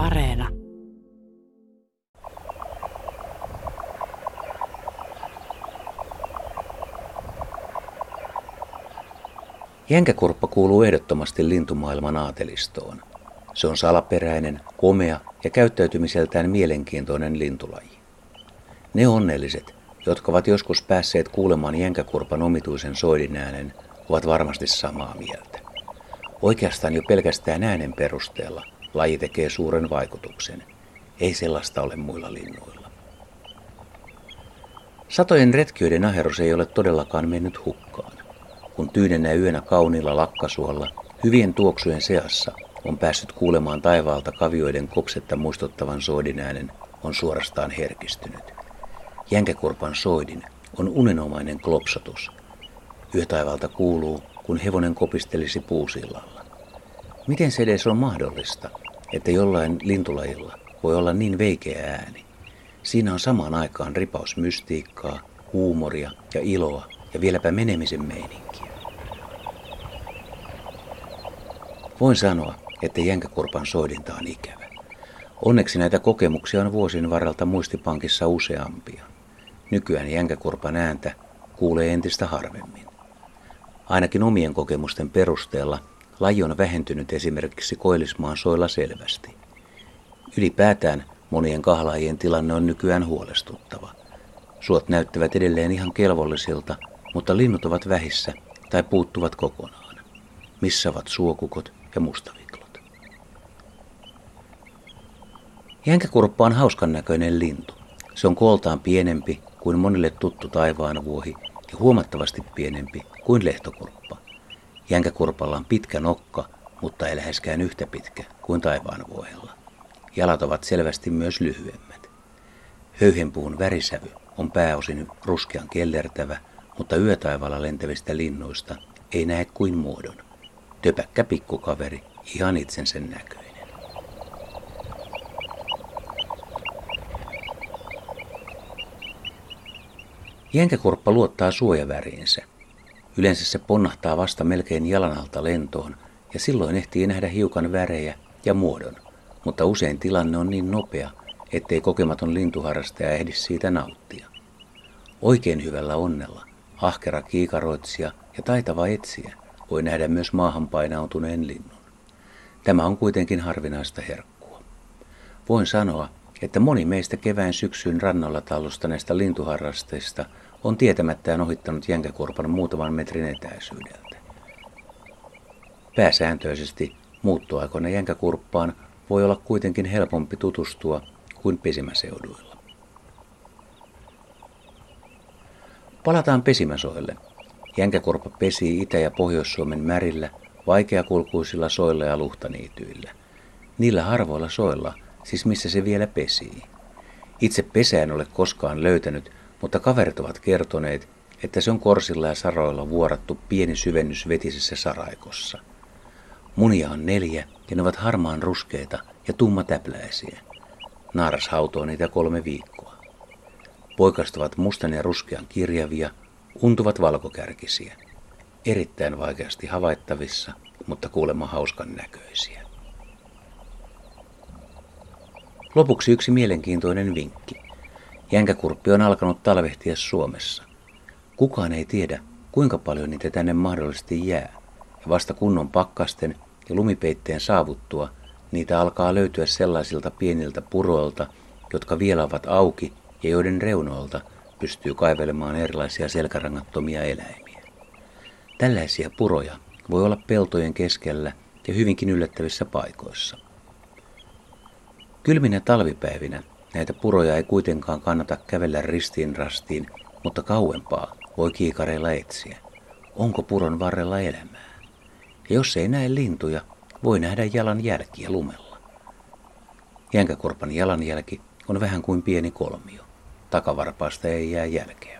Areena. Jänkäkurppa kuuluu ehdottomasti lintumaailman aatelistoon. Se on salaperäinen, komea ja käyttäytymiseltään mielenkiintoinen lintulaji. Ne onnelliset, jotka ovat joskus päässeet kuulemaan jänkäkurpan omituisen soidin äänen, ovat varmasti samaa mieltä. Oikeastaan jo pelkästään äänen perusteella laji tekee suuren vaikutuksen. Ei sellaista ole muilla linnuilla. Satojen retkiöiden aherus ei ole todellakaan mennyt hukkaan. Kun tyynenä yönä kauniilla lakkasuolla, hyvien tuoksujen seassa, on päässyt kuulemaan taivaalta kavioiden kopsetta muistuttavan soidin äänen, on suorastaan herkistynyt. Jänkäkurpan soidin on unenomainen klopsatus. Yötaivalta kuuluu, kun hevonen kopistelisi puusillalla. Miten se edes on mahdollista, että jollain lintulajilla voi olla niin veikeä ääni? Siinä on samaan aikaan ripaus mystiikkaa, huumoria ja iloa ja vieläpä menemisen meininkiä. Voin sanoa, että jänkäkurpan soidinta on ikävä. Onneksi näitä kokemuksia on vuosien varrelta muistipankissa useampia. Nykyään jänkäkurpan ääntä kuulee entistä harvemmin. Ainakin omien kokemusten perusteella laji on vähentynyt esimerkiksi Koillismaan soilla selvästi. Ylipäätään monien kahlaajien tilanne on nykyään huolestuttava. Suot näyttävät edelleen ihan kelvollisilta, mutta linnut ovat vähissä tai puuttuvat kokonaan. Missä ovat suokukot ja mustaviklot? Jänkäkurppa on hauskan näköinen lintu. Se on kooltaan pienempi kuin monille tuttu taivaanvuohi ja huomattavasti pienempi kuin lehtokurppa. Jänkäkurpalla on pitkä nokka, mutta ei läheskään yhtä pitkä kuin taivaanvuohella. Jalat ovat selvästi myös lyhyemmät. Höyhenpuun värisävy on pääosin ruskean kellertävä, mutta yötaivaalla lentävistä linnuista ei näe kuin muodon. Töpäkkä pikkukaveri, ihan itsensä näköinen. Jänkäkurppa luottaa suojaväriinsä. Yleensä se ponnahtaa vasta melkein jalan alta lentoon ja silloin ehtii nähdä hiukan värejä ja muodon, mutta usein tilanne on niin nopea, ettei kokematon lintuharrastaja ehdi siitä nauttia. Oikein hyvällä onnella, ahkera kiikaroitsija ja taitava etsiä voi nähdä myös maahan painautuneen linnun. Tämä on kuitenkin harvinaista herkkua. Voin sanoa, että moni meistä kevään syksyn rannalla tallustaneista lintuharrasteista on tietämättään ohittanut jänkäkorpan muutaman metrin etäisyydeltä. Pääsääntöisesti muuttoaikoina jänkäkurppaan voi olla kuitenkin helpompi tutustua kuin pesimäseuduilla. Palataan pesimäsoille. Jänkäkorpa pesii Itä- ja Pohjois-Suomen märillä, vaikeakulkuisilla soilla ja luhtaniityillä. Niillä harvoilla soilla – siis missä se vielä pesii. Itse pesään ole koskaan löytänyt, mutta kaverit ovat kertoneet, että se on korsilla ja saroilla vuorattu pieni syvennys vetisessä saraikossa. Munia on neljä ja ne ovat harmaan ruskeita ja tummatäpläisiä. Naaras hautoo niitä kolme viikkoa. Poikastuvat mustan ja ruskean kirjavia, untuvat valkokärkisiä. Erittäin vaikeasti havaittavissa, mutta kuulemma hauskan näköisiä. Lopuksi yksi mielenkiintoinen vinkki. Jänkäkurppi on alkanut talvehtia Suomessa. Kukaan ei tiedä, kuinka paljon niitä tänne mahdollisesti jää. Ja vasta kunnon pakkasten ja lumipeitteen saavuttua niitä alkaa löytyä sellaisilta pieniltä puroilta, jotka vielä ovat auki ja joiden reunoilta pystyy kaivelemaan erilaisia selkärangattomia eläimiä. Tällaisia puroja voi olla peltojen keskellä ja hyvinkin yllättävissä paikoissa. Kylminä talvipäivinä näitä puroja ei kuitenkaan kannata kävellä ristiin rastiin, mutta kauempaa voi kiikareilla etsiä. Onko puron varrella elämää? Ja jos ei näe lintuja, voi nähdä jalan jälkiä lumella. Jänkäkorpan jalanjälki on vähän kuin pieni kolmio. Takavarpaasta ei jää jälkeä.